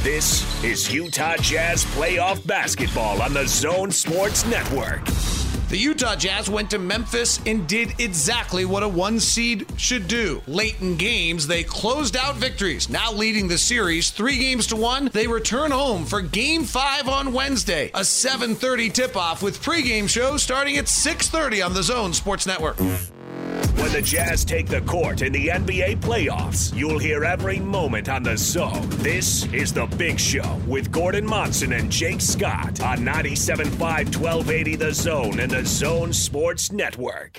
This is Utah Jazz playoff basketball on the Zone Sports Network. The Utah Jazz went to Memphis and did exactly what a one seed should do. Late in games, they closed out victories, now leading the series three games to one. They return home for game five on Wednesday, a 7.30 tip-off with pregame show starting at 6.30 on the Zone Sports Network. When the Jazz take the court in the NBA playoffs, you'll hear every moment on the zone. This is The Big Show with Gordon Monson and Jake Scott on 97.5 1280 The Zone and the Zone Sports Network.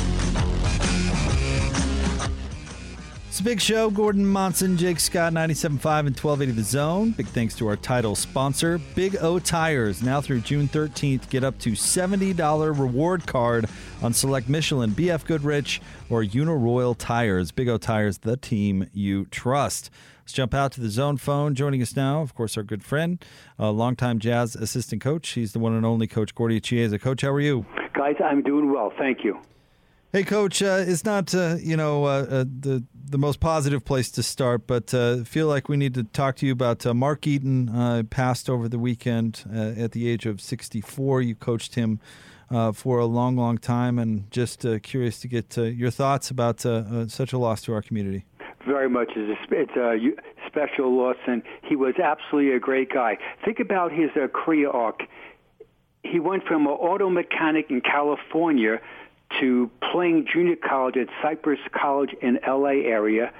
A big show. Gordon Monson, Jake Scott, 97.5 and 1280 The Zone. Big thanks to our title sponsor, Big O Tires. Now through June 13th, get up to $70 reward card on select Michelin, BF Goodrich, or Uniroyal Tires. Big O Tires, the team you trust. Let's jump out to the zone phone. Joining us now, of course, our good friend, uh, longtime Jazz assistant coach. He's the one and only Coach Gordie Chiesa. Coach, how are you? Guys, I'm doing well. Thank you. Hey, Coach. Uh, it's not uh, you know uh, uh, the the most positive place to start, but uh, feel like we need to talk to you about uh, Mark Eaton. passed over the weekend at the age of 64. You coached him for a long, long time, and just curious to get your thoughts about such a loss to our community. Very much. It's a, it's a special loss, and he was absolutely a great guy. Think about his career arc. He went from an auto mechanic in California to playing junior college at Cypress College in LA area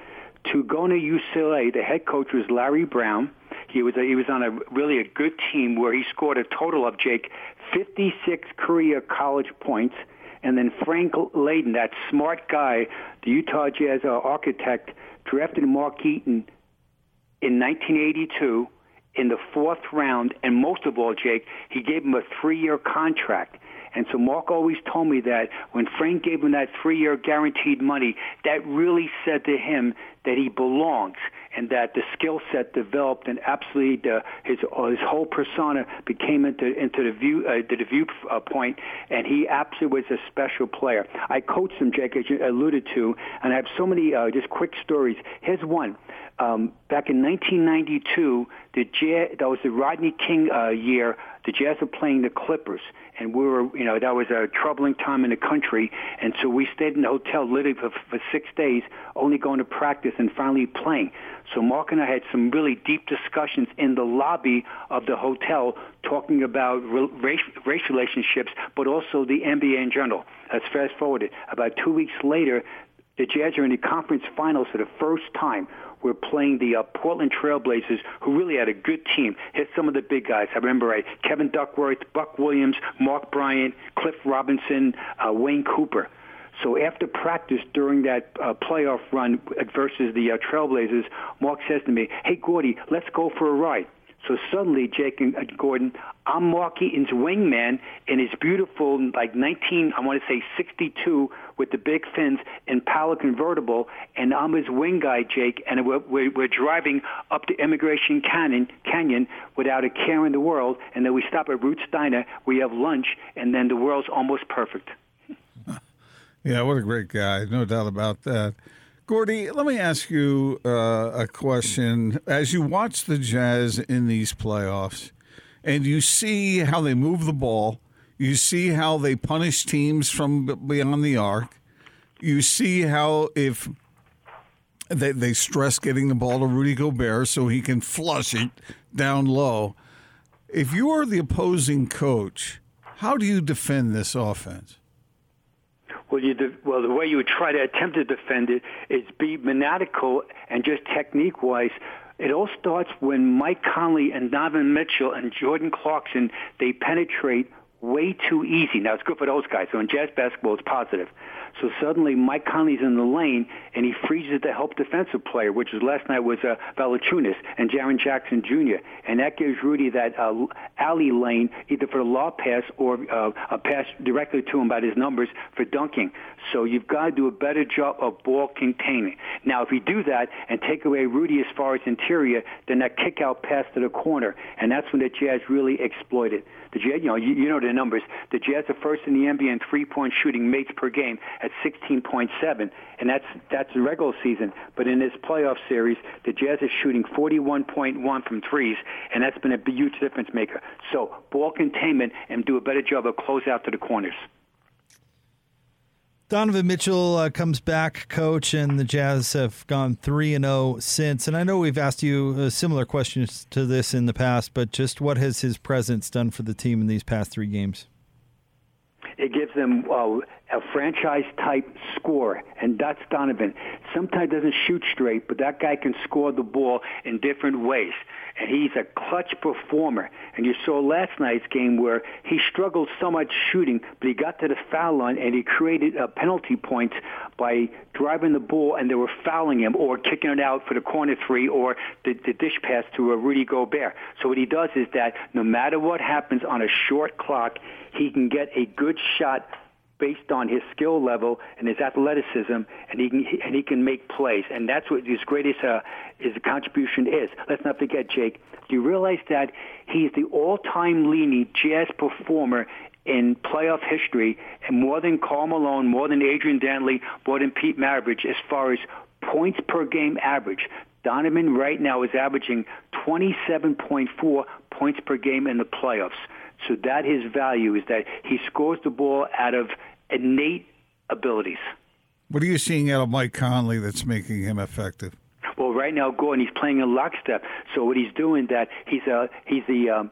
to going to UCLA. The head coach was Larry Brown. He was a, he was on a really a good team where he scored a total of Jake 56 career college points. And then Frank Layden, that smart guy, the Utah Jazz architect, drafted Mark Eaton in 1982 in the fourth round. And most of all, Jake, he gave him a three-year contract. And so Mark always told me that when Frank gave him that three-year guaranteed money, that really said to him that he belongs and that the skill set developed and absolutely the, his uh, his whole persona became into into the view uh, the view uh, point, and he absolutely was a special player. I coached him, Jake, as you alluded to, and I have so many uh, just quick stories. Here's one. Um, back in 1992, the that was the Rodney King uh, year. The Jazz were playing the Clippers, and we were, you know, that was a troubling time in the country, and so we stayed in the hotel literally for, for six days, only going to practice and finally playing. So Mark and I had some really deep discussions in the lobby of the hotel, talking about race, race relationships, but also the NBA in general. Let's fast forward it. About two weeks later, the Jazz are in the conference finals for the first time were playing the uh, Portland Trailblazers, who really had a good team. Hit some of the big guys. I remember right, Kevin Duckworth, Buck Williams, Mark Bryant, Cliff Robinson, uh, Wayne Cooper. So after practice during that uh, playoff run versus the uh, Trailblazers, Mark says to me, "Hey Gordie, let's go for a ride." So suddenly, Jake and uh, Gordon, I'm Mark Eaton's wingman in his beautiful, like 19, I want to say 62 with the big fins Impala convertible, and I'm his wing guy, Jake, and we're, we're, we're driving up to Emigration Canyon, Canyon without a care in the world, and then we stop at Ruth's Diner, we have lunch, and then the world's almost perfect. Yeah, what a great guy. No doubt about that. Gordie, let me ask you uh, a question. As you watch the Jazz in these playoffs and you see how they move the ball, you see how they punish teams from beyond the arc, you see how if they, they stress getting the ball to Rudy Gobert so he can flush it down low. If you are the opposing coach, how do you defend this offense? Well, you de- well, the way you would try to attempt to defend it is be maniacal and just technique-wise. It all starts when Mike Conley and Donovan Mitchell and Jordan Clarkson they penetrate way too easy. Now it's good for those guys. So in jazz basketball, it's positive. So suddenly Mike Conley's in the lane and he freezes the help defensive player, which was last night was uh, Valanciunas and Jaren Jackson Jr. And that gives Rudy that uh, alley lane either for the lob pass or uh, a pass directly to him by his numbers for dunking. So you've got to do a better job of ball containing. Now, if you do that and take away Rudy as far as interior, then that kick out pass to the corner, and that's when the Jazz really exploited. The Jazz, you know, you, you know the numbers. The Jazz are first in the NBA in three-point shooting mates per game at 16.7, and that's that's the regular season. But in this playoff series, the Jazz is shooting 41.1 from threes, and that's been a huge difference maker. So ball containment and do a better job of close out to the corners. Donovan Mitchell uh, comes back, coach, and the Jazz have gone 3 and 0 since. And I know we've asked you uh, similar questions to this in the past, but just what has his presence done for the team in these past three games? It gives them uh, a franchise type score, and that's Donovan. Sometimes doesn't shoot straight, but that guy can score the ball in different ways and he's a clutch performer. And you saw last night's game where he struggled so much shooting, but he got to the foul line and he created a penalty point by driving the ball and they were fouling him or kicking it out for the corner three or the, the dish pass to a Rudy Gobert. So what he does is that no matter what happens on a short clock, he can get a good shot based on his skill level and his athleticism, and he can and he can make plays, and that's what his greatest uh, his contribution is. Let's not forget, Jake. Do you realize that he's the all-time leading jazz performer in playoff history, and more than Karl Malone, more than Adrian Dantley, more than Pete Maravich, as far as points per game average. Donovan right now is averaging 27.4 points per game in the playoffs. So that his value is that he scores the ball out of innate abilities. What are you seeing out of Mike Conley that's making him effective? Well, right now, Gordon, he's playing in lockstep. So what he's doing that he's a he's the um,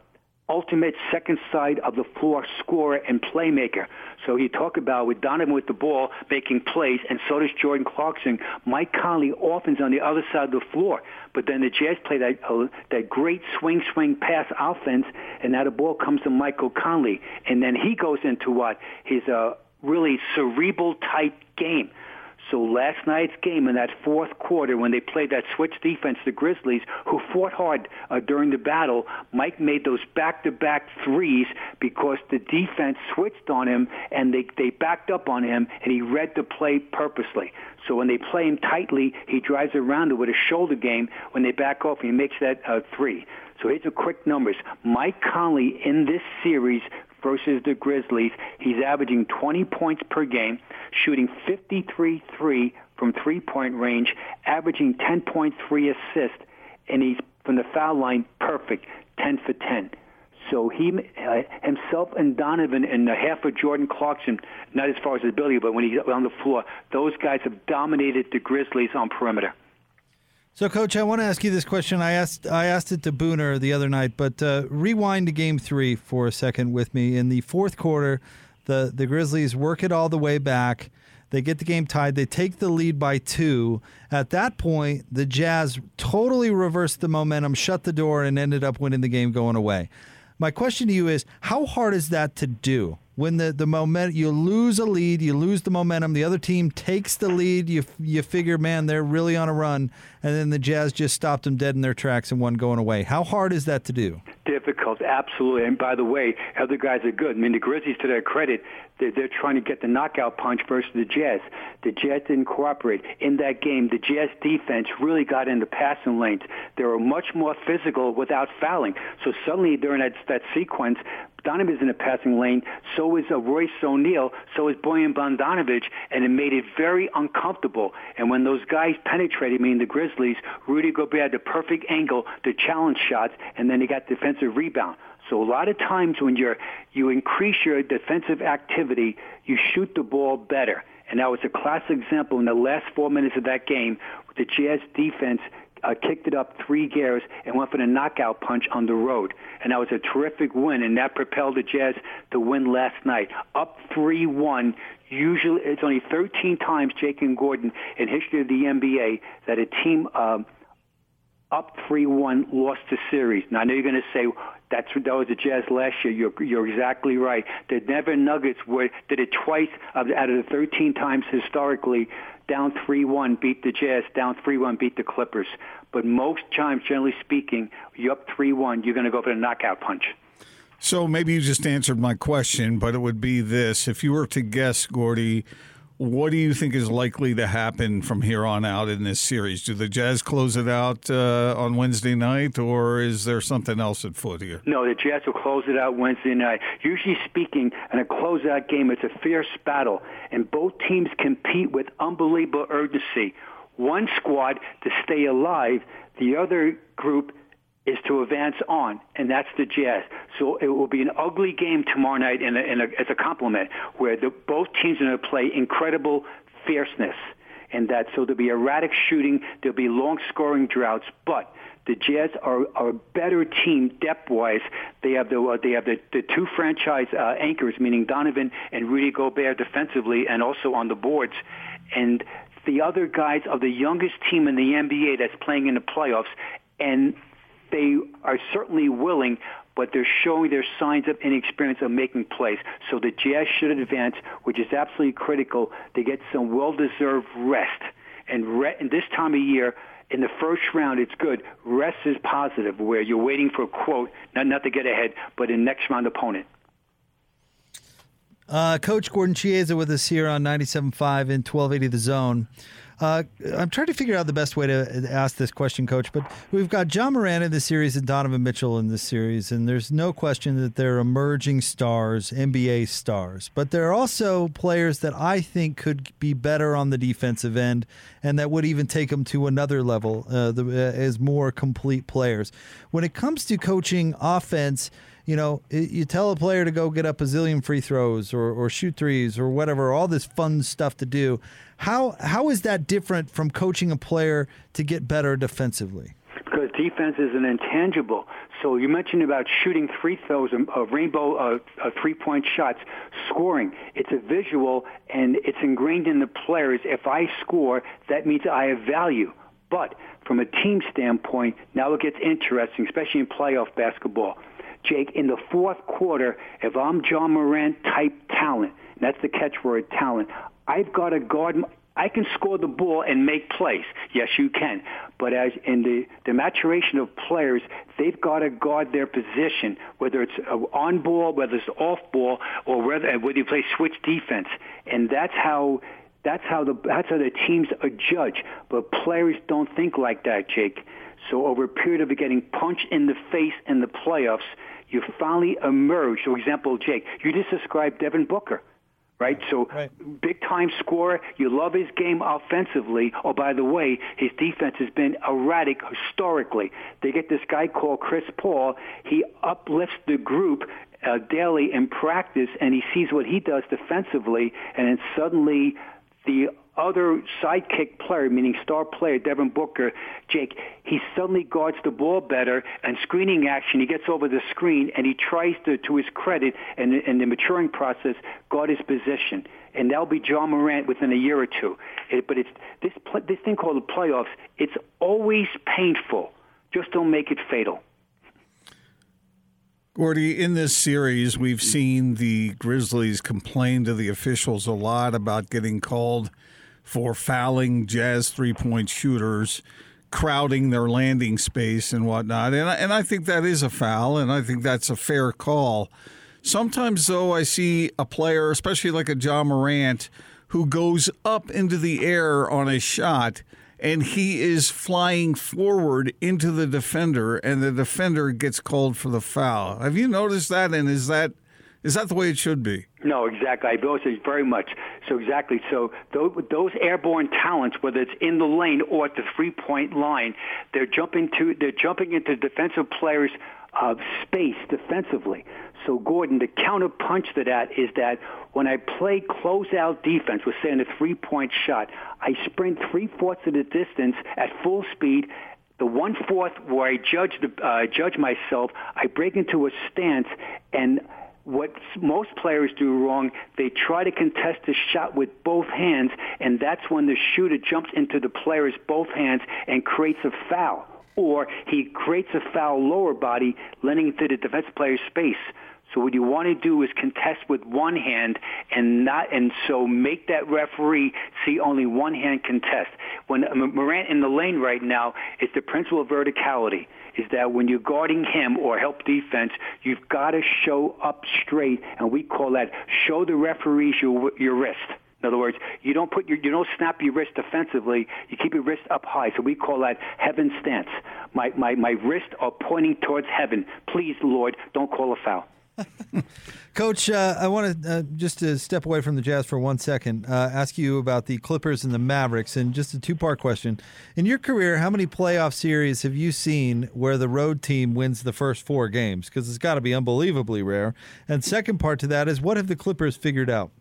ultimate second side of the floor scorer and playmaker. So you talk about with Donovan with the ball making plays, and so does Jordan Clarkson. Mike Conley often's on the other side of the floor, but then the Jazz play that uh, that great swing swing pass offense, and now the ball comes to Michael Conley, and then he goes into what his uh, really cerebral type game. So last night's game in that fourth quarter, when they played that switch defense, the Grizzlies, who fought hard uh, during the battle, Mike made those back-to-back threes because the defense switched on him and they they backed up on him, and he read the play purposely. So when they play him tightly, he drives around it with a shoulder game. When they back off, he makes that uh, three. So here's the quick numbers. Mike Conley in this series versus the Grizzlies. He's averaging 20 points per game, shooting 53-3 from three-point range, averaging 10.3 assists, and he's from the foul line perfect, 10 for 10. So he uh, himself and Donovan and the half of Jordan Clarkson, not as far as his ability, but when he's on the floor, those guys have dominated the Grizzlies on perimeter. So, Coach, I want to ask you this question. I asked I asked it to Booner the other night, but uh, rewind to Game Three for a second with me. In the fourth quarter, the the Grizzlies work it all the way back. They get the game tied. They take the lead by two. At that point, the Jazz totally reversed the momentum, shut the door, and ended up winning the game going away. My question to you is, how hard is that to do? when the the moment you lose a lead, you lose the momentum. The other team takes the lead. You you figure, man, they're really on a run, and then the Jazz just stopped them dead in their tracks and one going away. How hard is that to do? Difficult, absolutely. And by the way, other guys are good. I mean, the Grizzlies, to their credit, they're, they're trying to get the knockout punch versus the Jazz. The Jazz didn't cooperate in that game. The Jazz defense really got into passing lanes. They were much more physical without fouling. So suddenly during that that sequence, Donovan's in a passing lane. So is uh, Royce O'Neal. So is Bojan Bogdanovic, and it made it very uncomfortable. And when those guys penetrated, I mean the Grizzlies, Rudy Gobert had the perfect angle to challenge shots, and then he got defensive rebound. So a lot of times when you're you increase your defensive activity, you shoot the ball better. And that was a classic example in the last four minutes of that game. With the Jazz defense uh, kicked it up three gears and went for the knockout punch on the road. And that was a terrific win, and that propelled the Jazz to win last night. Up 3-1. Usually, it's only 13 times, Jake and Gordon, in history of the NBA that a team um, up 3-1, lost the series. Now I know you're going to say that's that was the Jazz last year. You're you're exactly right. The Denver Nuggets were did it twice out of the 13 times historically. Down 3-1, beat the Jazz. Down 3-1, beat the Clippers. But most times, generally speaking, you're up 3-1, you're going to go for the knockout punch. So maybe you just answered my question, but it would be this: if you were to guess, Gordie, what do you think is likely to happen from here on out in this series? Do the Jazz close it out uh, on Wednesday night, or is there something else at foot here? No, the Jazz will close it out Wednesday night. Usually speaking, in a closeout game, it's a fierce battle, and both teams compete with unbelievable urgency. One squad to stay alive, the other group is to advance on, and that's the Jazz. So it will be an ugly game tomorrow night in a, in a, as a compliment, where the, both teams are going to play incredible fierceness, and that so there'll be erratic shooting, there'll be long scoring droughts, but the Jazz are, are a better team depth-wise. They have the uh, they have the, the two franchise uh, anchors, meaning Donovan and Rudy Gobert defensively, and also on the boards, and the other guys are the youngest team in the NBA that's playing in the playoffs, and they are certainly willing, but they're showing their signs of inexperience of making plays. So the Jazz should advance, which is absolutely critical. They get some well-deserved rest. And, re- and this time of year, in the first round, it's good. Rest is positive, where you're waiting for a quote, not, not to get ahead, but a next round opponent. Uh, Coach Gordon Chiesa with us here on 97.5 and 1280 The Zone. Uh, I'm trying to figure out the best way to ask this question, Coach. But we've got Ja Morant in the series and Donovan Mitchell in the series, and there's no question that they're emerging stars, NBA stars. But there are also players that I think could be better on the defensive end, and that would even take them to another level uh, the, uh, as more complete players. When it comes to coaching offense you know, you tell a player to go get up a zillion free throws or, or shoot threes or whatever, all this fun stuff to do. How how is that different from coaching a player to get better defensively? Because defense is an intangible. So you mentioned about shooting free throws, uh, rainbow uh, uh, three-point shots, scoring. It's a visual, and it's ingrained in the players. If I score, that means I have value. But from a team standpoint, now it gets interesting, especially in playoff basketball. Jake, in the fourth quarter, if I'm Ja Morant type talent, that's the catchword talent, I've got to guard. I can score the ball and make plays. Yes, you can. But as in the, the maturation of players, they've got to guard their position, whether it's uh, on ball, whether it's off ball, or whether, whether you play switch defense. And that's how that's how the that's how the teams are judged. But players don't think like that, Jake. So over a period of getting punched in the face in the playoffs, you finally emerge. For example, Jake, you just described Devin Booker right? So right. big time scorer. You love his game offensively. Oh, by the way, his defense has been erratic historically. They get this guy called Chris Paul. He uplifts the group uh, daily in practice, and he sees what he does defensively, and then suddenly the other sidekick player, meaning star player Devin Booker, Jake, he suddenly guards the ball better and screening action. He gets over the screen and he tries to, to his credit and in the maturing process, guard his position. And that'll be Ja Morant within a year or two. It, but it's this this thing called the playoffs. It's always painful. Just don't make it fatal. Gordie, in this series, we've seen the Grizzlies complain to the officials a lot about getting called for fouling Jazz three point shooters, crowding their landing space and whatnot. And I, and I think that is a foul, and I think that's a fair call. Sometimes, though, I see a player, especially like a Ja Morant, who goes up into the air on a shot and he is flying forward into the defender, and the defender gets called for the foul. Have you noticed that? And is that is that the way it should be? No, exactly. I noticed it very much. So exactly. So those airborne talents, whether it's in the lane or at the three-point line, they're jumping to they're jumping into defensive players' uh, space defensively. So Gordon, the counter punch to that is that when I play closeout defense, we're saying a three-point shot, I sprint three-fourths of the distance at full speed the one fourth where I judge the uh, judge myself, I break into a stance and what most players do wrong, they try to contest the shot with both hands, and that's when the shooter jumps into the player's both hands and creates a foul. or he creates a foul lower body, letting into the defense player's space. So what you want to do is contest with one hand and not, and so make that referee see only one hand contest. When Morant in the lane right now, it's the principle of verticality. Is that when you're guarding him or help defense, you've got to show up straight, and we call that show the referees your your wrist. In other words, you don't put your, you don't snap your wrist defensively. You keep your wrist up high. So we call that heaven stance. My my my wrists are pointing towards heaven. Please, Lord, don't call a foul. Coach, uh, I want to uh, just to step away from the Jazz for one second, uh, ask you about the Clippers and the Mavericks, and just a two-part question. In your career, how many playoff series have you seen where the road team wins the first four games? Because it's got to be unbelievably rare. And second part to that is, what have the Clippers figured out?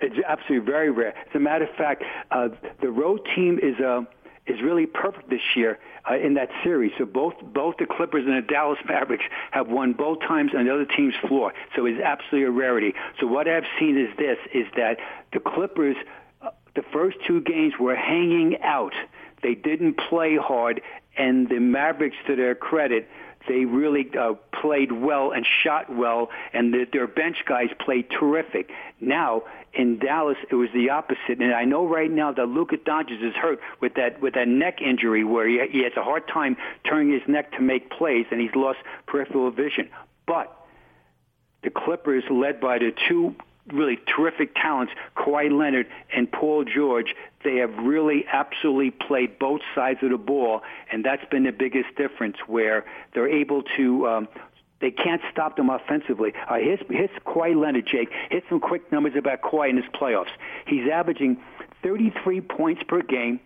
It's absolutely very rare. As a matter of fact, uh, the road team is a is really perfect this year uh, in that series. So both both the Clippers and the Dallas Mavericks have won both times on the other team's floor. So it's absolutely a rarity. So what I've seen is this: is that the Clippers, uh, the first two games were hanging out. They didn't play hard, and the Mavericks, to their credit, they really uh, played well and shot well, and the, their bench guys played terrific. Now in Dallas, it was the opposite, and I know right now that Luka Doncic is hurt with that with that neck injury where he, he has a hard time turning his neck to make plays, and he's lost peripheral vision. But the Clippers, led by the two really terrific talents, Kawhi Leonard and Paul George, they have really absolutely played both sides of the ball, and that's been the biggest difference where they're able to um, they can't stop them offensively. Uh, here's, here's Kawhi Leonard, Jake. Here's some quick numbers about Kawhi in his playoffs. He's averaging 33 points per game,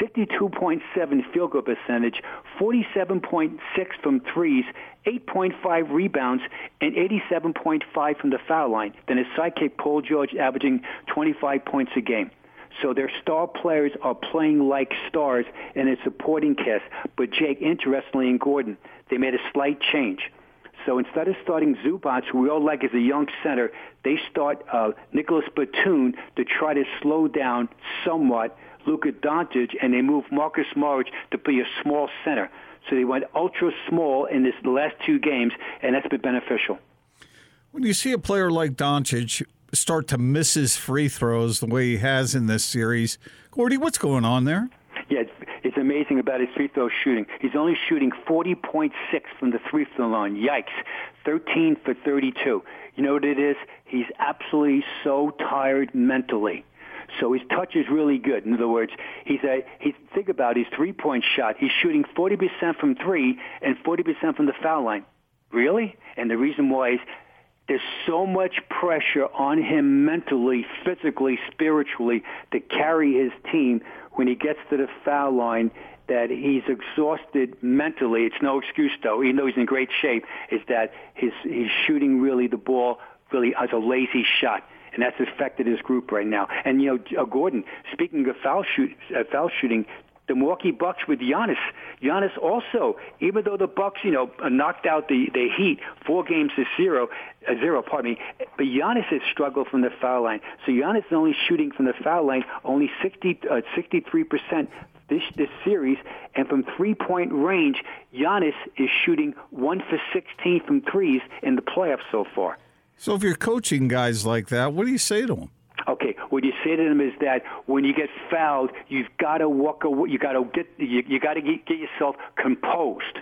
52.7 field goal percentage, 47.6 from threes, 8.5 rebounds, and 87.5 from the foul line. Then his sidekick, Paul George, averaging 25 points a game. So their star players are playing like stars in a supporting cast. But Jake, interestingly, in Gordon, they made a slight change. So instead of starting Zubac, who we all like as a young center, they start uh, Nicolas Batum to try to slow down somewhat Luka Doncic, and they move Marcus Morris to be a small center. So they went ultra small in this last two games, and that's been beneficial. When you see a player like Doncic start to miss his free throws the way he has in this series, Gordie, what's going on there? It's amazing about his free throw shooting. He's only shooting 40.6 from the free throw line. Yikes. 13 for 32. You know what it is? He's absolutely so tired mentally. So his touch is really good. In other words, he's a he's think about his three point shot. He's shooting 40% from three and 40% from the foul line. Really? And the reason why is there's so much pressure on him mentally, physically, spiritually to carry his team when he gets to the foul line that he's exhausted mentally. It's no excuse though, even though he's in great shape, is that his, he's shooting really the ball really as a lazy shot and that's affected his group right now. And you know, uh, Gordon, speaking of foul shoot, uh, foul shooting, the Milwaukee Bucks with Giannis. Giannis also, even though the Bucks, you know, knocked out the the Heat four games to zero, uh, zero, pardon me, but Giannis has struggled from the foul line. So Giannis is only shooting from the foul line only 60, uh, 63 percent this this series, and from three point range, Giannis is shooting one for 16 from threes in the playoffs so far. So if you're coaching guys like that, what do you say to them? Okay, what you say to them is that when you get fouled, you've got to walk away. You got to get you, you got to get, get yourself composed.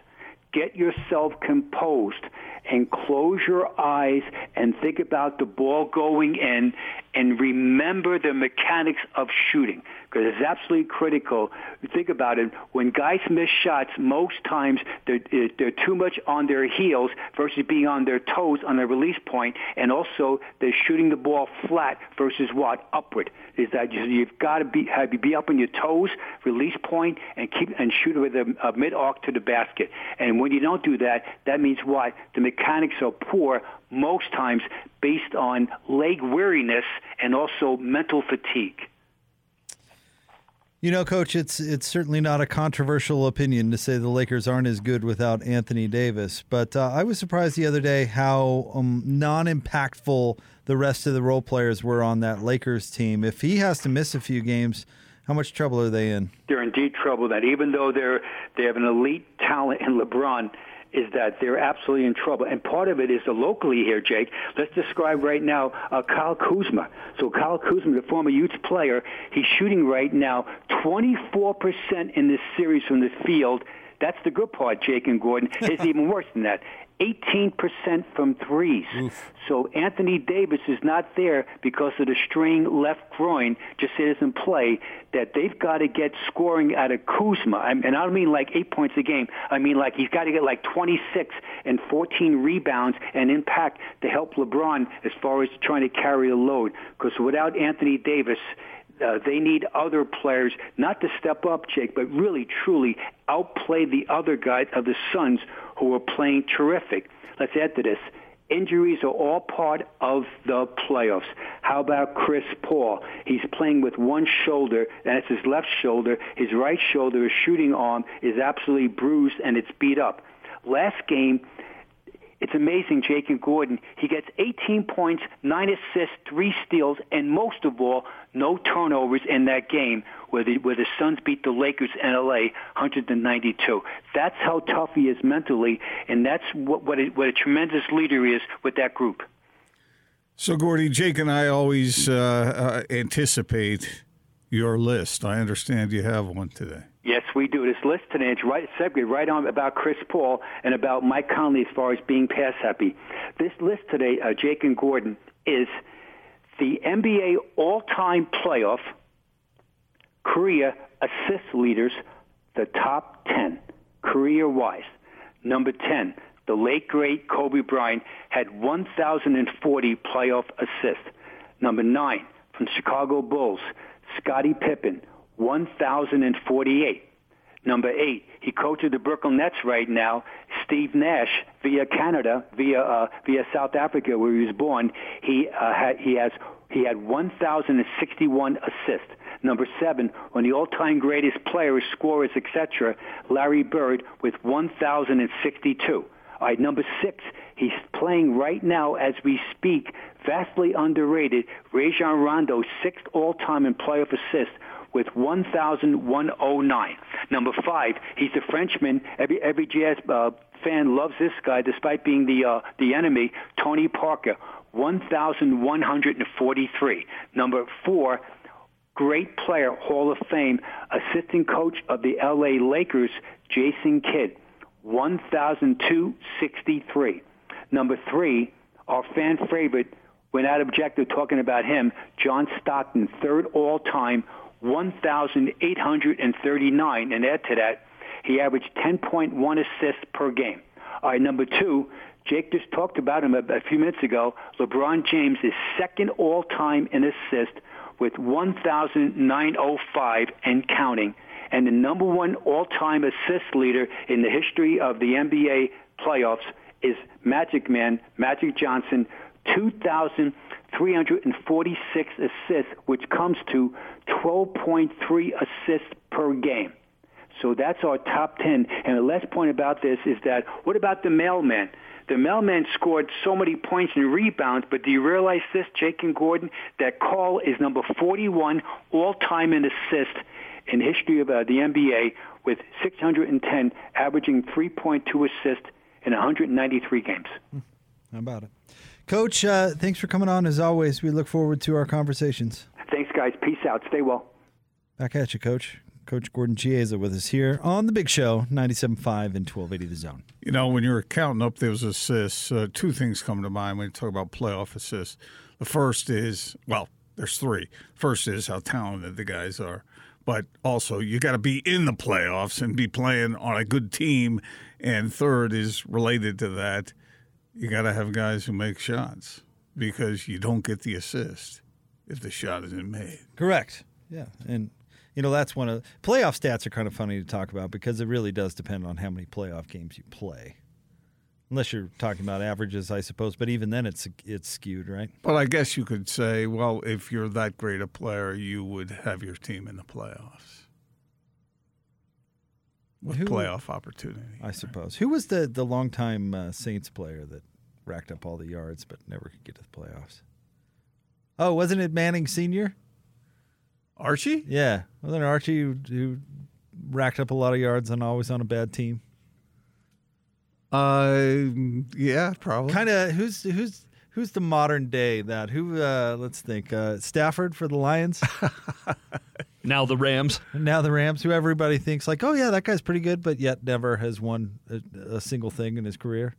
Get yourself composed and close your eyes and think about the ball going in and remember the mechanics of shooting because it's absolutely critical. Think about it. When guys miss shots, most times they're, they're too much on their heels versus being on their toes on the release point, and also they're shooting the ball flat versus what upward. Is that you've got to be have you be up on your toes, release point, and keep and shoot with a, a mid arc to the basket. And when you don't do that, that means what? The mechanics are poor most times based on leg weariness and also mental fatigue. You know, Coach, it's it's certainly not a controversial opinion to say the Lakers aren't as good without Anthony Davis, but uh, I was surprised the other day how um, non-impactful the rest of the role players were on that Lakers team. If he has to miss a few games How much trouble are they in? They're in deep trouble. That even though they're they have an elite talent in LeBron, is that they're absolutely in trouble. And part of it is the locally here, Jake. Let's describe right now uh, Kyle Kuzma. So Kyle Kuzma, the former Utes player, he's shooting right now 24% in this series from the field. That's the good part, Jake and Gordon. It's even worse than that. 18% from threes. Oof. So Anthony Davis is not there because of the strained left groin, just it doesn't play, that they've got to get scoring out of Kuzma. And I don't mean like eight points a game. I mean like he's got to get like 26 and 14 rebounds and impact to help LeBron as far as trying to carry the load. Because without Anthony Davis, uh, they need other players not to step up, Jake, but really, truly outplay the other guys of the Suns who are playing terrific. Let's add to this. Injuries are all part of the playoffs. How about Chris Paul? He's playing with one shoulder, and it's his left shoulder. His right shoulder, his shooting arm, is absolutely bruised and it's beat up. Last game, it's amazing, Jake and Gordon. He gets 18 points, 9 assists, 3 steals, and most of all, no turnovers in that game where the, where the Suns beat the Lakers in LA 192. That's how tough he is mentally, and that's what, what, a, what a tremendous leader he is with that group. So, Gordie, Jake and I always uh, uh, anticipate your list. I understand you have one today. Yes, we do. This list today is right segue right on about Chris Paul and about Mike Conley as far as being pass happy. This list today, uh, Jake and Gordon, is the NBA all-time playoff career assist leaders, the top 10 career-wise. Number 10, the late great Kobe Bryant had 1,040 playoff assists. Number 9, from Chicago Bulls, Scottie Pippen, 1,048. Number eight, he coaches the Brooklyn Nets right now. Steve Nash, via Canada, via uh, via South Africa, where he was born, he uh, he has he had 1,061 assists. Number seven, of the all-time greatest players, scorers, etc., Larry Bird with 1,062. All right, number six, he's playing right now as we speak, vastly underrated, Rajon Rondo, sixth all-time in playoff assists with 1,109. Number five, he's a Frenchman. Every every Jazz uh, fan loves this guy, despite being the uh, the enemy. Tony Parker, 1,143. Number four, great player, Hall of Fame, assistant coach of the L.A. Lakers, Jason Kidd, 1,263. Number three, our fan favorite, we're not objective talking about him, John Stockton, third all-time, 1,839. And add to that, he averaged 10.1 assists per game. All right, number two, Jake just talked about him a, a few minutes ago. LeBron James is second all-time in assists with 1,905 and counting, and the number one all-time assist leader in the history of the NBA playoffs is Magic Man, Magic Johnson, 2,346 assists, which comes to 12.3 assists per game. So that's our top 10. And the last point about this is that what about the mailman? The mailman scored so many points and rebounds, but do you realize this, Jake and Gordon, that Karl is number 41 all-time in assists in history of uh, the NBA with 610, averaging 3.2 assists in 193 games. How about it? Coach, uh, thanks for coming on as always. We look forward to our conversations. Thanks, guys. Peace out. Stay well. Back at you, Coach. Coach Gordon Chiesa with us here on the Big Show, 97.5 and 1280 The Zone. You know, when you're counting up those assists, uh, two things come to mind when you talk about playoff assists. The first is, well, there's three. First is how talented the guys are. But also, you got to be in the playoffs and be playing on a good team. And third is related to that, you got to have guys who make shots because you don't get the assist if the shot isn't made. Correct. Yeah. And you know that's one of playoff stats are kind of funny to talk about because it really does depend on how many playoff games you play. Unless you're talking about averages, I suppose, but even then it's it's skewed, right? But I guess you could say, well, if you're that great a player, you would have your team in the playoffs with Who, playoff opportunity. I right? suppose. Who was the the longtime uh, Saints player that racked up all the yards but never could get to the playoffs? Oh, wasn't it Manning Senior? Archie? Yeah, wasn't it Archie who, who racked up a lot of yards and always on a bad team. Uh, yeah, probably. Kind of who's who's who's the modern day that who? Uh, let's think. Uh, Stafford for the Lions. Now the Rams. now the Rams, who everybody thinks like, oh yeah, that guy's pretty good, but yet never has won a, a single thing in his career.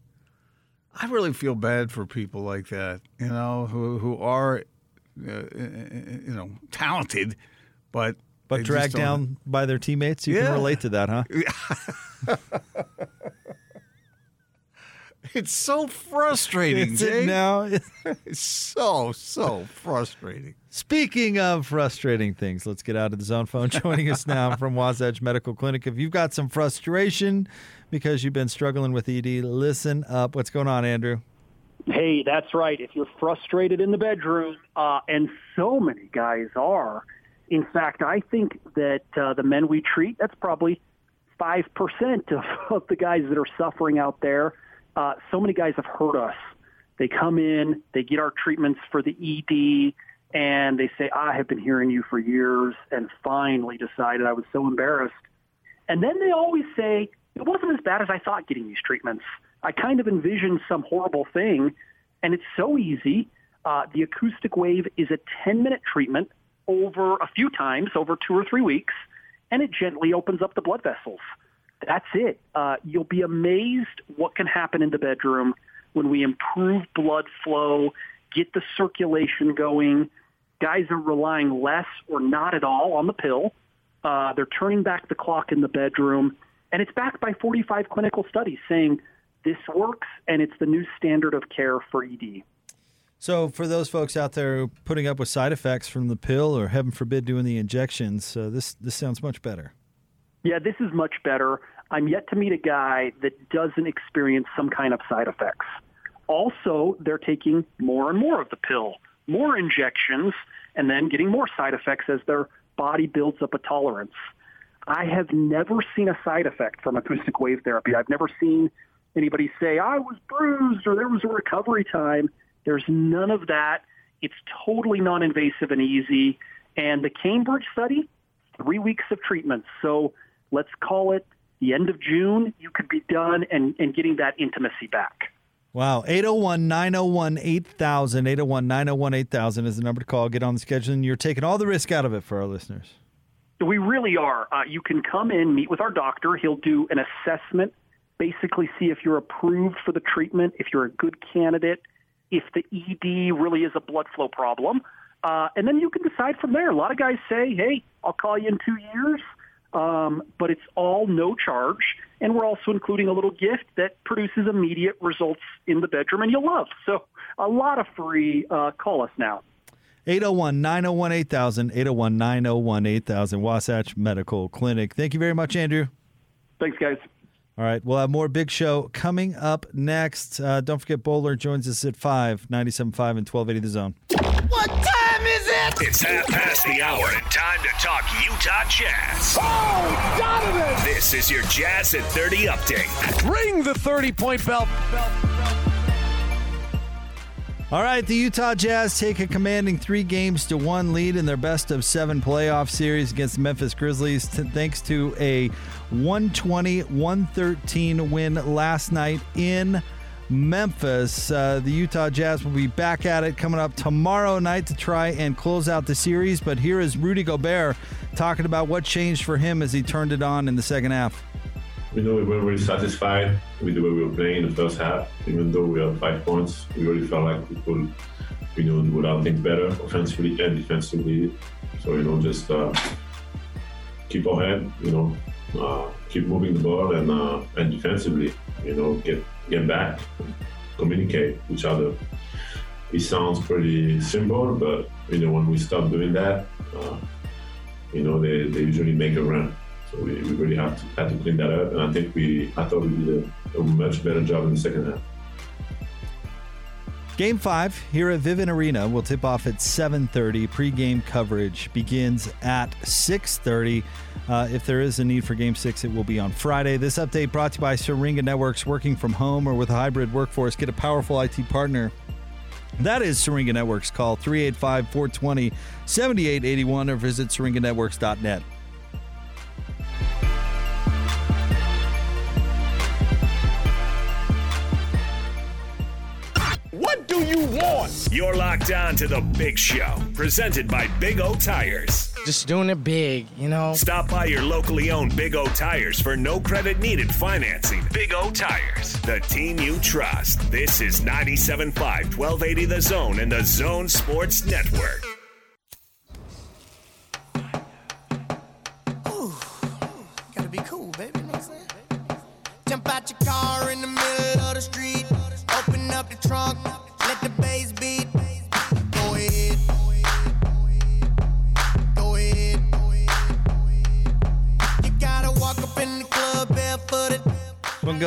I really feel bad for people like that, you know, who who are, uh, you know, talented, but But dragged down by their teammates. You can relate to that, huh? It's so frustrating, Is it Jake. now? It's so so frustrating. Speaking of frustrating things, let's get out of the zone phone. Joining us now from Wasatch Medical Clinic. If you've got some frustration because you've been struggling with ED, listen up. What's going on, Andrew? Hey, that's right. If you're frustrated in the bedroom, uh, and so many guys are, in fact, I think that uh, the men we treat, that's probably 5% of, of the guys that are suffering out there. Uh, so many guys have hurt us. They come in, they get our treatments for the ED, and they say, I have been hearing you for years and finally decided I was so embarrassed. And then they always say, it wasn't as bad as I thought getting these treatments. I kind of envisioned some horrible thing, and it's so easy. Uh, the acoustic wave is a 10 minute treatment over a few times over two or three weeks, and it gently opens up the blood vessels. That's it. Uh, you'll be amazed what can happen in the bedroom when we improve blood flow, get the circulation going. Guys are relying less or not at all on the pill. Uh, they're turning back the clock in the bedroom, and it's backed by 45 clinical studies saying this works and it's the new standard of care for ED. So, for those folks out there putting up with side effects from the pill or heaven forbid doing the injections, uh, this this sounds much better. Yeah, this is much better. I'm yet to meet a guy that doesn't experience some kind of side effects. Also, they're taking more and more of the pill, more injections, and then getting more side effects as their body builds up a tolerance. I have never seen a side effect from acoustic wave therapy. I've never seen anybody say, I was bruised or there was a recovery time. There's none of that. It's totally non invasive and easy. And the Cambridge study, three weeks of treatment. So let's call it the end of June. You could be done and, and getting that intimacy back. Wow. 801 901 8000. 801 901 8000 is the number to call. Get on the schedule, and you're taking all the risk out of it for our listeners. We really are. Uh, you can come in, meet with our doctor. He'll do an assessment, basically see if you're approved for the treatment, if you're a good candidate, if the ED really is a blood flow problem. Uh, and then you can decide from there. A lot of guys say, hey, I'll call you in two years. Um, but it's all no charge. And we're also including a little gift that produces immediate results in the bedroom and you'll love. So a lot of free. Uh, call us now. 801 901 8000. 801 901 8000. Wasatch Medical Clinic. Thank you very much, Andrew. Thanks, guys. All right. We'll have more big show coming up next. Uh, don't forget, Bowler joins us at 5, 97.5 and 1280 The Zone. What time is it? It's half past the hour and time to talk Utah Jazz. Oh, Donovan! This is your Jazz at 30 update. Ring the 30 point bell. All right, the Utah Jazz take a commanding three games to one lead in their best of seven playoff series against the Memphis Grizzlies, t- thanks to a 120 113 win last night in Memphis. Uh, the Utah Jazz will be back at it coming up tomorrow night to try and close out the series. But here is Rudy Gobert talking about what changed for him as he turned it on in the second half. You know, we were really satisfied with the way we were playing in the first half. Even though we had five points, we really felt like we could, you know, do a lot better offensively and defensively. So, you know, just uh, keep our head, you know, uh, keep moving the ball and uh, and defensively, you know, get get back, communicate each other. It sounds pretty simple, but you know, when we stop doing that, uh, you know, they, they usually make a run. So we, we really have to, had to clean that up, and I think we I thought we did a, a much better job in the second half. Game five here at Vivint Arena will tip off at 7:30. Pre-game coverage begins at 6:30. Uh, if there is a need for Game six, it will be on Friday. This update brought to you by Syringa Networks. Working from home or with a hybrid workforce, get a powerful IT partner That is Syringa Networks. Call 385 420 7881 or visit syringanetworks.net. What do you want? You're locked on to the Big Show, presented by Big O Tires. Just doing it big, you know? Stop by your locally owned Big O Tires for no credit needed financing. Big O Tires, the team you trust. This is 97.5 1280 The Zone and the Zone Sports Network.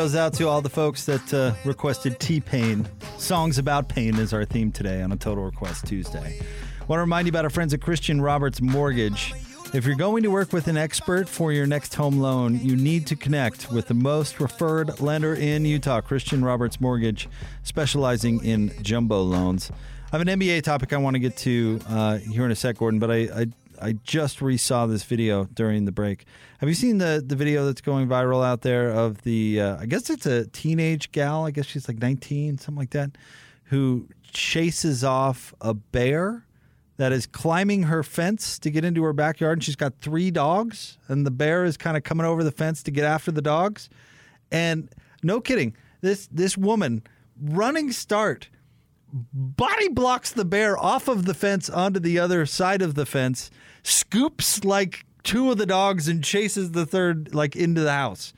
Goes out to all the folks that uh, requested T Pain. Songs about pain is our theme today on a Total Request Tuesday. Want to remind you about our friends at Christian Roberts Mortgage. If you're going to work with an expert for your next home loan, you need to connect with the most referred lender in Utah, Christian Roberts Mortgage, specializing in jumbo loans. I have an NBA topic I want to get to uh, here in a sec, Gordon, but I, I I just resaw this video during the break. Have you seen the the video that's going viral out there of the? Uh, I guess it's a teenage gal. I guess she's like 19, something like that, who chases off a bear that is climbing her fence to get into her backyard. And she's got three dogs, and the bear is kind of coming over the fence to get after the dogs. And no kidding, this this woman running start body blocks the bear off of the fence onto the other side of the fence, scoops like two of the dogs and chases the third like into the house.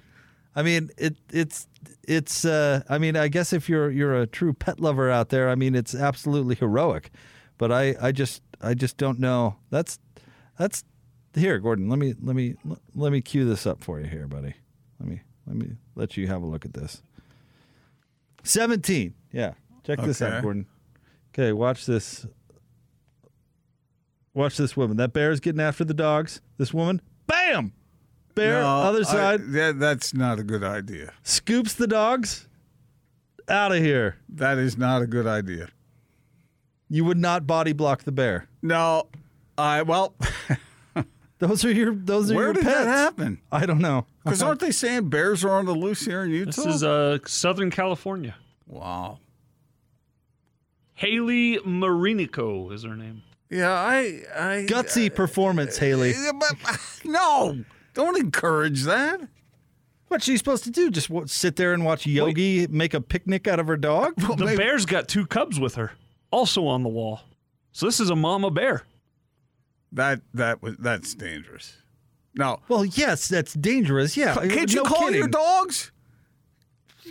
I mean, it it's it's uh I mean, I guess if you're you're a true pet lover out there, I mean, it's absolutely heroic. But I I just I just don't know. That's that's here, Gordon. Let me let me let me cue this up for you here, buddy. Let me let me let you have a look at this. 17. Yeah. Check this out, Gordon. Okay, watch this. Watch this woman. That bear is getting after the dogs. This woman, bam! Bear, No, other I- side, that, that's not a good idea. scoops the dogs out of here. That is not a good idea. You would not body block the bear. No, I well, Those are your those are where your did pets. that happen? I don't know. Because aren't they saying bears are on the loose here in Utah? This is uh, Southern California. wow. Hailey Morinico is her name. Yeah, I, I Gutsy uh, performance, Hailey. But, no, don't encourage that. What's she supposed to do? Just wa- sit there and watch Yogi make a picnic out of her dog? The maybe- bear's got two cubs with her, also on the wall. So this is a mama bear. That that was that's dangerous. No, Well, yes, that's dangerous. Yeah. can't you no call kidding. your dogs?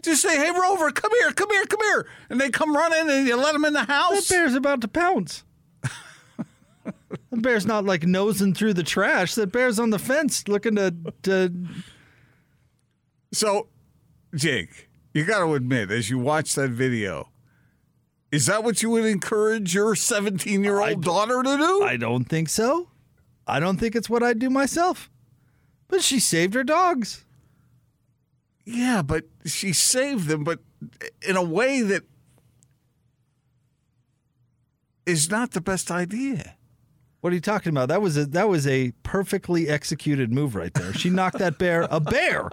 Just say, "Hey, Rover, come here, come here, come here," and they come running, and you let them in the house. That bear's about to pounce. The bear's not like nosing through the trash. That bear's on the fence looking to, to So, Jake, you got to admit, as you watch that video, is that what you would encourage your 17 year old daughter to do? I don't think so. I don't think it's what I'd do myself. But she saved her dogs. yeah, but she saved them, but in a way that is not the best idea. What are you talking about? That was a that was a perfectly executed move right there. She knocked that bear, a bear,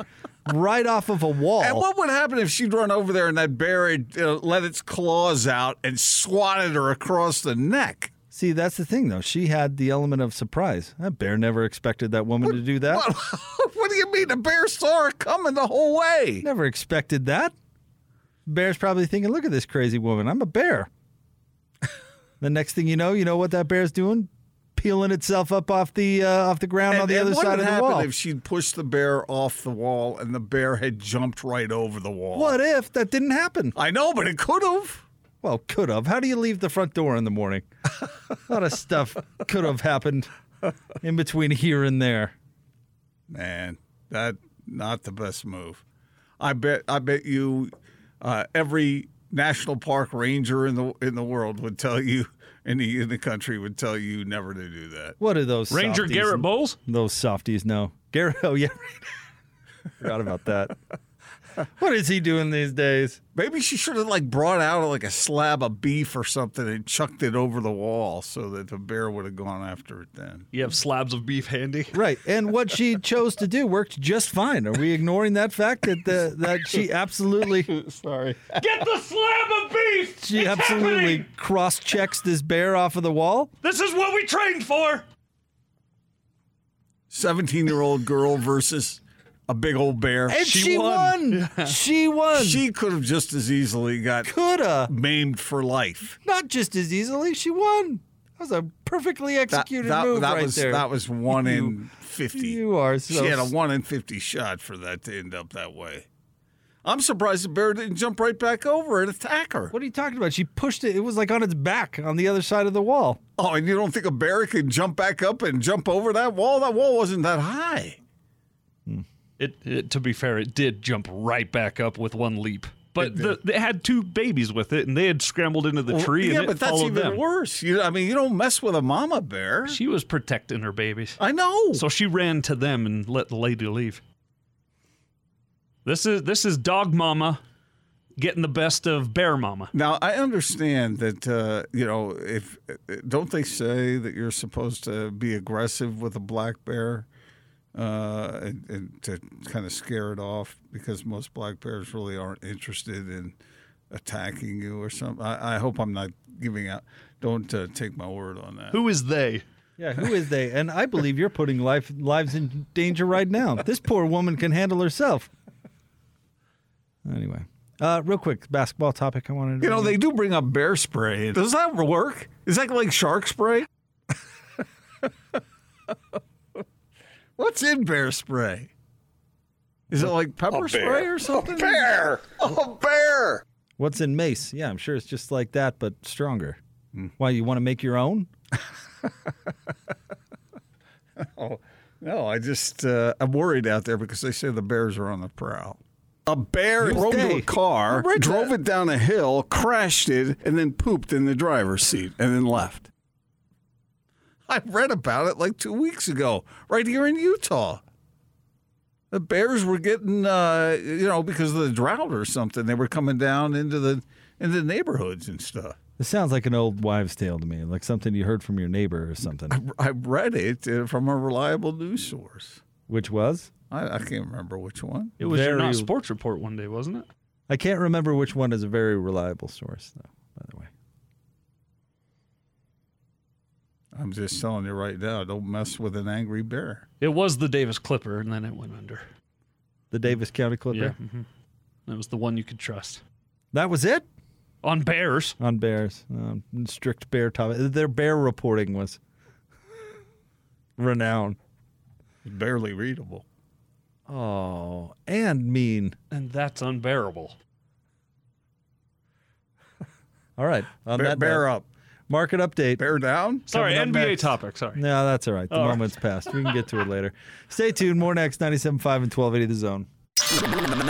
right off of a wall. And what would happen if she'd run over there and that bear had uh, let its claws out and swatted her across the neck? See, that's the thing though. She had the element of surprise. That bear never expected that woman to do that. What, what do you mean? The bear saw her coming the whole way. Never expected that. Bear's probably thinking, look at this crazy woman. I'm a bear. the next thing you know, you know what that bear's doing? Peeling itself up off the uh, off the ground on the other side of the wall. if she'd pushed the bear off the wall and the bear had jumped right over the wall? what if that didn't happen? I know, but it could have. Well, could have. How do you leave the front door in the morning? A lot of stuff could have happened in between here and there. Man, that not the best move. I bet. I bet you, uh, every national park ranger in the in the world would tell you, in the in the country would tell you never to do that. What are those Ranger softies? Garrett Bowles? Those softies, no. Garrett, oh yeah. Forgot about that. What is he doing these days? Maybe she should have like brought out like a slab of beef or something and chucked it over the wall so that the bear would have gone after it then. You have slabs of beef handy. Right, and what she chose to do worked just fine. Are we ignoring that fact that the, that she absolutely Sorry. Get the slab of beef. she It's absolutely cross checks this bear off of the wall? This is what we trained for. 17 year old girl versus a big old bear. And she, She won. won. She won. She could have just as easily got coulda maimed for life. not just as easily. She won. That was a perfectly executed that- move that right was there. that was one in 50. you are so she had a one in 50 shot for that to end up that way. I'm surprised the bear didn't jump right back over and attack her. What are you talking about? She pushed it. It was like on its back on the other side of the wall. Oh, and you don't think a bear can jump back up and jump over that wall? That wall wasn't that high. Hmm. It, it, to be fair, it did jump right back up with one leap. But the, they had two babies with it, and they had scrambled into the tree, yeah, and it but that's even them. worse. You, I mean, you don't mess with a mama bear. She was protecting her babies, I know. so she ran to them and let the lady leave. This is this is dog mama getting the best of bear mama. Now I understand that uh, you know if don't they say that you're supposed to be aggressive with a black bear uh, and, and to kind of scare it off because most black bears really aren't interested in attacking you or something. I, I hope I'm not giving out. Don't uh, take my word on that. Who is they? Yeah, who is they? And I believe you're putting life lives in danger right now. This poor woman can handle herself. Anyway, uh, real quick basketball topic I wanted to. You know they do bring up bear spray. Does that work? Is that like shark spray? What's in bear spray? Is it like pepper spray or something? A Bear! A bear! What's in mace? Yeah, I'm sure it's just like that, but stronger. Why you want to make your own? Oh, no, I just uh, I'm worried out there because they say the bears are on the prowl. A bear Who's rode into a car, drove that. it down a hill, crashed it, and then pooped in the driver's seat and then left. I read about it like two weeks ago, right here in Utah. The bears were getting, uh, you know, because of the drought or something, they were coming down into the into the neighborhoods and stuff. This sounds like an old wives' tale to me, like something you heard from your neighbor or something. I read it uh, from a reliable news source. Which was? I, I can't remember which one. It was your not sports report one day, wasn't it? I can't remember which one is a very reliable source, though. By the way, I'm just telling you right now, don't mess with an angry bear. It was the Davis Clipper, and then it went under. the Davis County Clipper. Yeah, hmm that was the one you could trust That was it on bears. on bears. Um, strict bear topic. Their bear reporting was renowned. Barely readable. Oh, and mean. And that's unbearable. All right, on Bear, that bear note, up. Market update. Bear down. Sorry, NBA next. topic. Sorry. No, that's all right. The All right. moment's passed. We can get to it later. Stay tuned. More next. 97.5 and 1280 The Zone.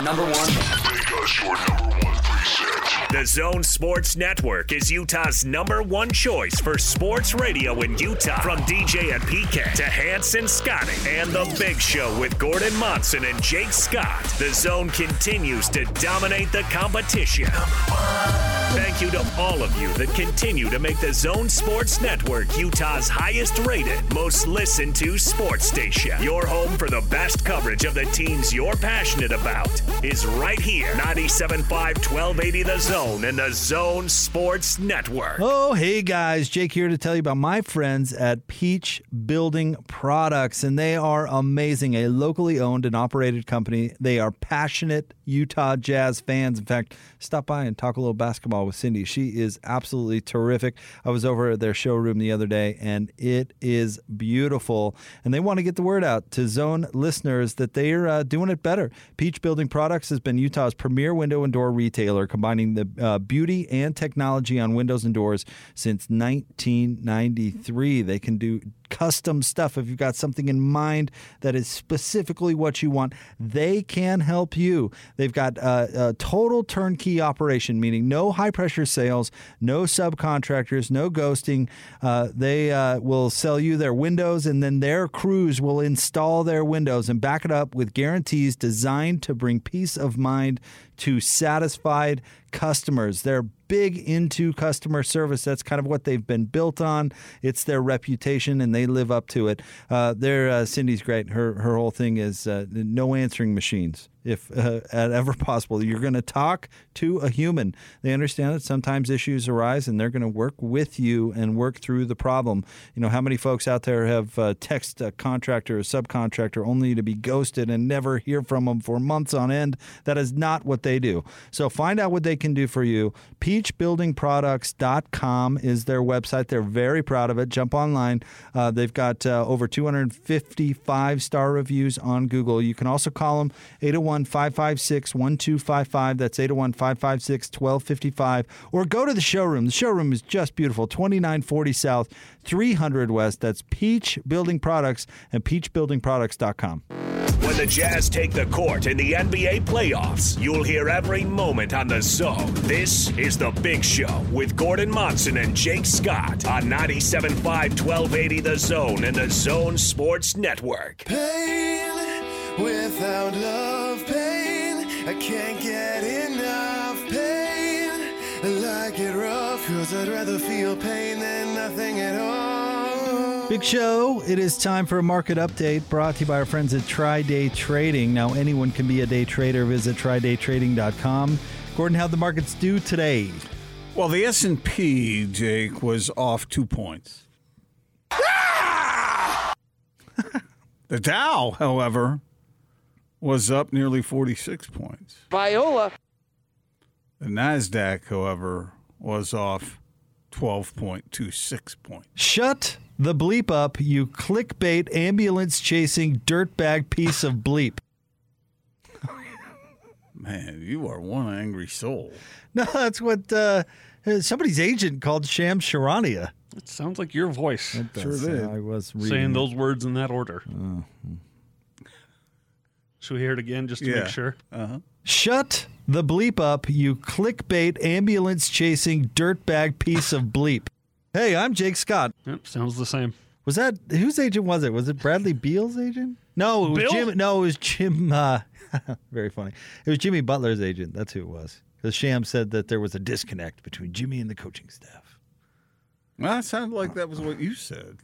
Number one. The Zone Sports Network is Utah's number one choice for sports radio in Utah. From DJ and PK to Hanson Scotty and The Big Show with Gordon Monson and Jake Scott. The Zone continues to dominate the competition. Thank you to all of you that continue to make the Zone Sports Network Utah's highest rated, most listened to sports station. Your home for the best coverage of the teams you're passionate about is right here. 97.5 1280 The Zone and the Zone Sports Network. Oh, hey guys, Jake here to tell you about my friends at Peach Building Products, and they are amazing. A locally owned and operated company. They are passionate Utah Jazz fans. In fact, stop by and talk a little basketball with Cindy. She is absolutely terrific. I was over at their showroom the other day, and it is beautiful. And they want to get the word out to Zone listeners that they are uh, doing it better. Peach Building Products has been Utah's premier window and door retailer, combining the uh, beauty and technology on windows and doors since 1993. They can do custom stuff, if you've got something in mind that is specifically what you want, they can help you. They've got uh, a total turnkey operation, meaning no high pressure sales, no subcontractors, no ghosting. Uh, they uh, will sell you their windows, and then their crews will install their windows and back it up with guarantees designed to bring peace of mind to satisfied customers. They're big into customer service. That's kind of what they've been built on. It's their reputation, and they live up to it. Uh, uh, Cindy's great. Her her whole thing is uh, no answering machines if uh, at ever possible. You're going to talk to a human. They understand that sometimes issues arise, and they're going to work with you and work through the problem. You know, how many folks out there have uh, text a contractor or subcontractor only to be ghosted and never hear from them for months on end? That is not what they do. So find out what they can do for you. Peachbuildingproducts.com is their website. They're very proud of it. Jump online. Uh, they've got uh, over 255 star reviews on Google. You can also call them 801 556 1255. That's 801 556 1255. Or go to the showroom. The showroom is just beautiful 2940 South, 300 West. That's Peach Building Products and peachbuildingproducts.com. When the Jazz take the court in the NBA playoffs, you'll hear every moment on the zone. This is The Big Show with Gordon Monson and Jake Scott on 97.5 1280 The Zone and The Zone Sports Network. Pain without love, pain. I can't get enough pain. I like it rough, cause I'd rather feel pain than nothing at all. Big show. It is time for a market update brought to you by our friends at TryDay Trading. Now, anyone can be a day trader. Visit trydaytrading.com. Gordon, how'd the markets do today? Well, the S and P, Jake, was off two points. Ah! the Dow, however, was up nearly forty-six points. Viola. The Nasdaq, however, was off twelve point two six points. Shut the bleep up, you clickbait ambulance chasing dirtbag piece of bleep. Man, you are one angry soul. No, that's what uh, somebody's agent called Sham Charania. It sounds like your voice. It does. Sure did. I was reading saying those words in that order. Should we hear it again just to Yeah. make sure? Shut the bleep up, you clickbait ambulance chasing dirtbag piece of bleep. Hey, I'm Jake Scott. Yep, sounds the same. Was that whose agent was it? Was it Bradley Beal's agent? No, it was Bill? Jim. No, it was Jim. Uh, very funny. It was Jimmy Butler's agent. That's who it was. Because Sham said that there was a disconnect between Jimmy and the coaching staff. Well, that sounded like that was what you said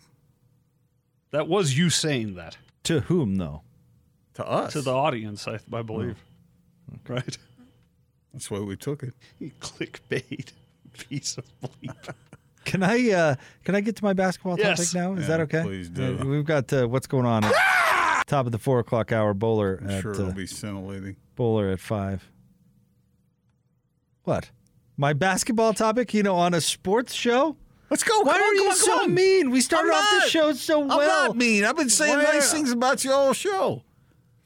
That was you saying that To whom, though? To us. to the audience, I, I believe. Right? That's why we took it. You clickbait piece of bleep. Can I uh, can I get to my basketball Yes. topic now? Is Yeah, that okay? please do. Uh, we've got uh, what's going on at top of the four o'clock hour. Bowler I'm at sure uh, it'll be scintillating. Bowler at five. What? My basketball topic? You know, on a sports show? Let's go. Why come are on, you come on, so on. mean? We started I'm off the show so well. I'm not mean. I've been saying Why- nice things about you all show.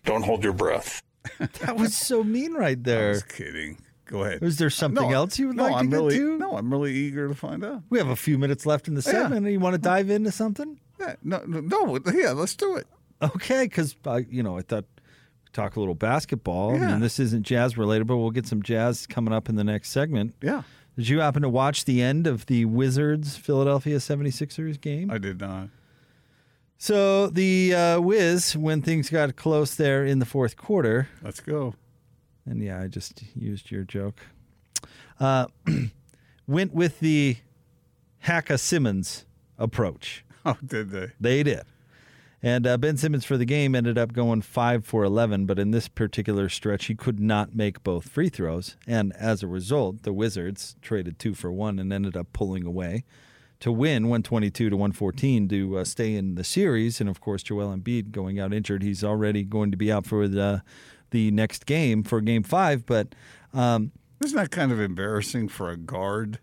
Don't hold your breath. That was so mean right I there. was kidding. Go ahead. Was there something No, else you would no, like to I'm get really, to? No, I'm really eager to find out. We have a few minutes left in the Yeah. segment. You want to dive into something? Yeah, no, no, no, yeah, let's do it. Okay, because you know I thought we'd talk a little basketball. I Yeah. mean, this isn't jazz related, but we'll get some jazz coming up in the next segment. Yeah, Did you happen to watch the end of the Wizards Philadelphia 76ers game? I did not. So the uh, Wiz, when things got close there in the fourth quarter, Let's go. and yeah, I just used your joke, uh, went with the Hacka Simmons approach. Oh, did they? They did. And uh, Ben Simmons for the game ended up going 5 for 11, but in this particular stretch, he could not make both free throws. And as a result, the Wizards traded 2 for 1 and ended up pulling away to win 122 to 114 to uh, stay in the series. And of course, Joel Embiid going out injured. He's already going to be out for the, the next game for game five. But um, Isn't that kind of embarrassing for a guard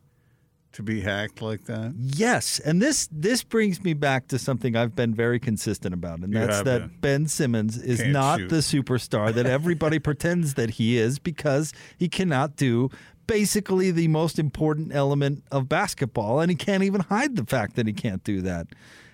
to be hacked like that? Yes, and this this brings me back to something I've been very consistent about, and that's that been. Ben Simmons is Can't not shoot. the superstar that everybody pretends that he is because he cannot do basically the most important element of basketball, and he can't even hide the fact that he can't do that.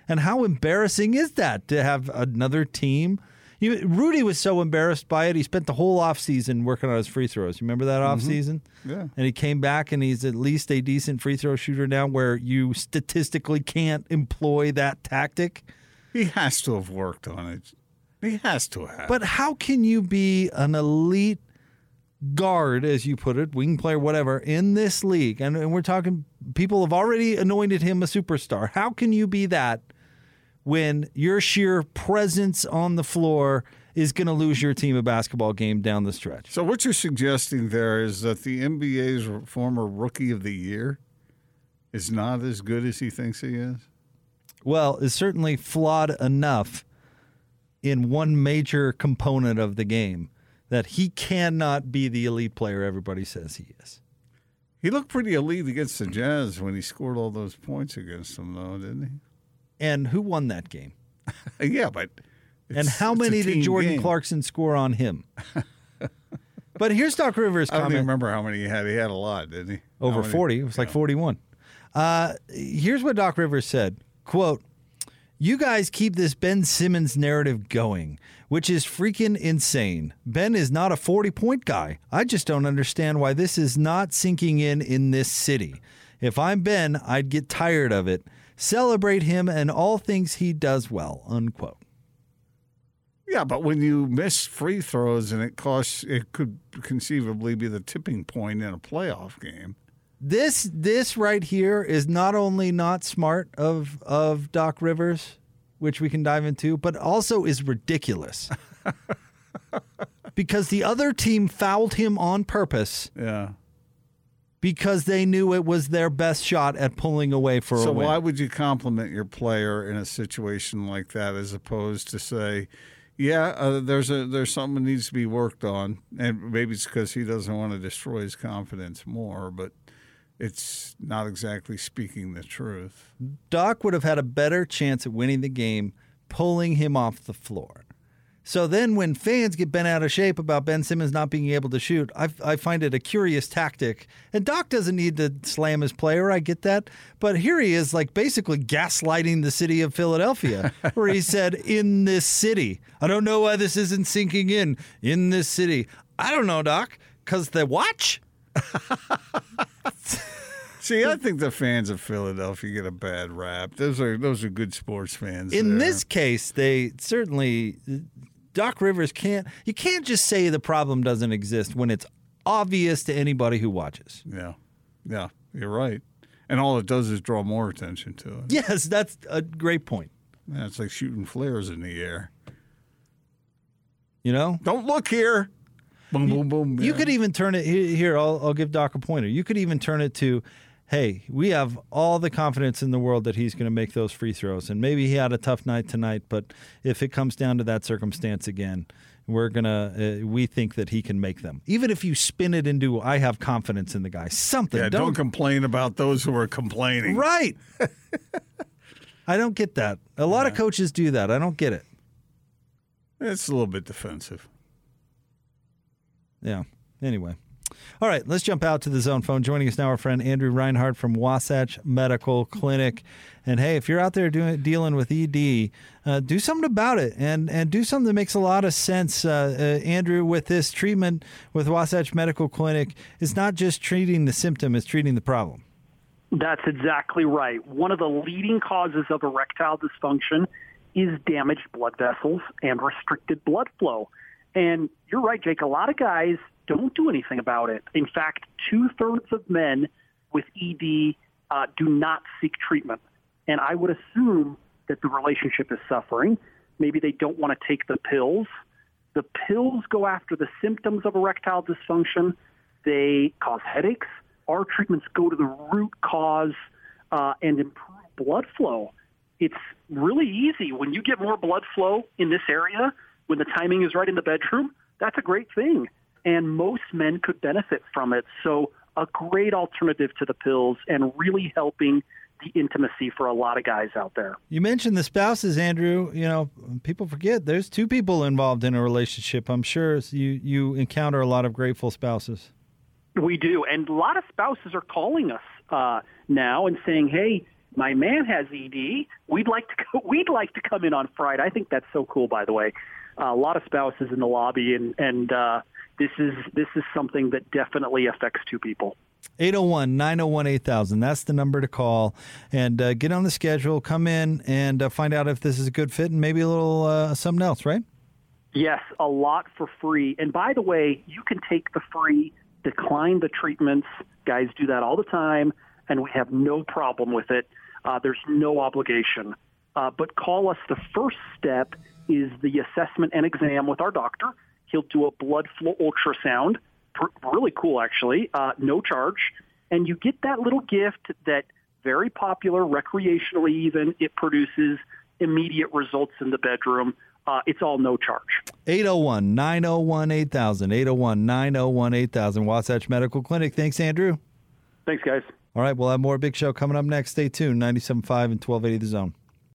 And how embarrassing is that to have another team? You, Rudy was so embarrassed by it. He spent the whole offseason working on his free throws. You remember that mm-hmm. offseason? Yeah. And he came back and he's at least a decent free throw shooter now where you statistically can't employ that tactic. He has to have worked on it. He has to have. But how can you be an elite guard, as you put it, wing player, whatever, in this league? And, and we're talking people have already anointed him a superstar. How can you be that when your sheer presence on the floor is going to lose your team a basketball game down the stretch? So what you're suggesting there is that the NBA's former rookie of the year is not as good as he thinks he is. Well, is certainly flawed enough in one major component of the game that he cannot be the elite player everybody says he is. He looked pretty elite against the Jazz when he scored all those points against them, though, didn't he? And who won that game? yeah, but And how many did Jordan game. Clarkson score on him? but here's Doc Rivers' I don't even remember how many he had. He had a lot, didn't he? over 40 it was like 41 uh, here's what doc rivers said quote you guys keep this ben simmons narrative going which is freaking insane. Ben is not a 40 point guy. I just don't understand why this is not sinking in in this city. If i'm ben i'd get tired of it. Celebrate him and all things he does well unquote. Yeah, but when you miss free throws and it costs, it could conceivably be the tipping point in a playoff game. this this right here is not only not smart of of Doc Rivers, which we can dive into, but also is ridiculous. because the other team fouled him on purpose Yeah. because they knew it was their best shot at pulling away for So a win. So why would you compliment your player in a situation like that, as opposed to say, "Yeah, uh, there's a there's something that needs to be worked on," and maybe it's because he doesn't want to destroy his confidence more, but it's not exactly speaking the truth. Doc would have had a better chance at winning the game pulling him off the floor. So then, when fans get bent out of shape about Ben Simmons not being able to shoot, I, I find it a curious tactic. And Doc doesn't need to slam his player. I get that. But here he is, like basically gaslighting the city of Philadelphia, where he said, In this city. I don't know why this isn't sinking in. In this city. I don't know, Doc, because the watch? See, I think the fans of Philadelphia get a bad rap. Those are those are good sports fans. In there. this case, they certainly Doc Rivers can't. You can't just say the problem doesn't exist when it's obvious to anybody who watches. yeah, yeah, you're right. And all it does is draw more attention to it. Yes, that's a great point. Yeah, it's like shooting flares in the air. You know, Don't look here. Boom, boom, boom. you yeah. could even turn it here. I'll, I'll give Doc a pointer. You could even turn it to, hey, we have all the confidence in the world that he's going to make those free throws, and maybe he had a tough night tonight, but if it comes down to that circumstance again. We're gonna. Uh, we think that he can make them. Even if you spin it into, I have confidence in the guy. Something. Yeah, don't, complain about those who are complaining. Right. I don't get that. A lot of coaches do that. I don't get it. It's a little bit defensive. Yeah. Anyway. All right, let's jump out to the zone phone. Joining us now, our friend Andrew Reinhardt from Wasatch Medical Clinic. And hey, if you're out there doing dealing with ED, uh, do something about it, and and do something that makes a lot of sense. Uh, uh, Andrew, with this treatment with Wasatch Medical Clinic, it's not just treating the symptom; it's treating the problem. That's exactly right. One of the leading causes of erectile dysfunction is damaged blood vessels and restricted blood flow. And you're right, Jake. A lot of guys don't do anything about it. In fact, two thirds of men with ED uh, do not seek treatment. And I would assume that the relationship is suffering. Maybe they don't want to take the pills. The pills go after the symptoms of erectile dysfunction. They cause headaches. Our treatments go to the root cause uh, and improve blood flow. It's really easy. When you get more blood flow in this area, when the timing is right in the bedroom, that's a great thing. And most men could benefit from it. So, a great alternative to the pills and really helping the intimacy for a lot of guys out there. You mentioned the spouses, Andrew. You know, people forget there's two people involved in a relationship. I'm sure you you encounter a lot of grateful spouses. We do, and a lot of spouses are calling us uh, now and saying, "Hey, My man has ED. We'd like to go, we'd like to come in on Friday. I think that's so cool. By the way, a lot of spouses in the lobby, and and uh, this is this is something that definitely affects two people. 801 901 8000. That's the number to call and uh, get on the schedule. Come in and uh, find out if this is a good fit and maybe a little uh, something else, right? Yes, a lot for free. And by the way, you can take the free, decline the treatments. Guys do that all the time, and we have no problem with it. Uh, there's no obligation. Uh, but call us. The first step is the assessment and exam with our doctor. He'll do a blood flow ultrasound. Really cool, actually. Uh, no charge. And you get that little gift that very popular recreationally even. It produces immediate results in the bedroom. Uh, it's all no charge. 801 901 8000. 801 901 8000. Wasatch Medical Clinic. Thanks, Andrew. Thanks, guys. All right, we'll have more Big Show coming up next. Stay tuned. 97.5 and 1280 The Zone.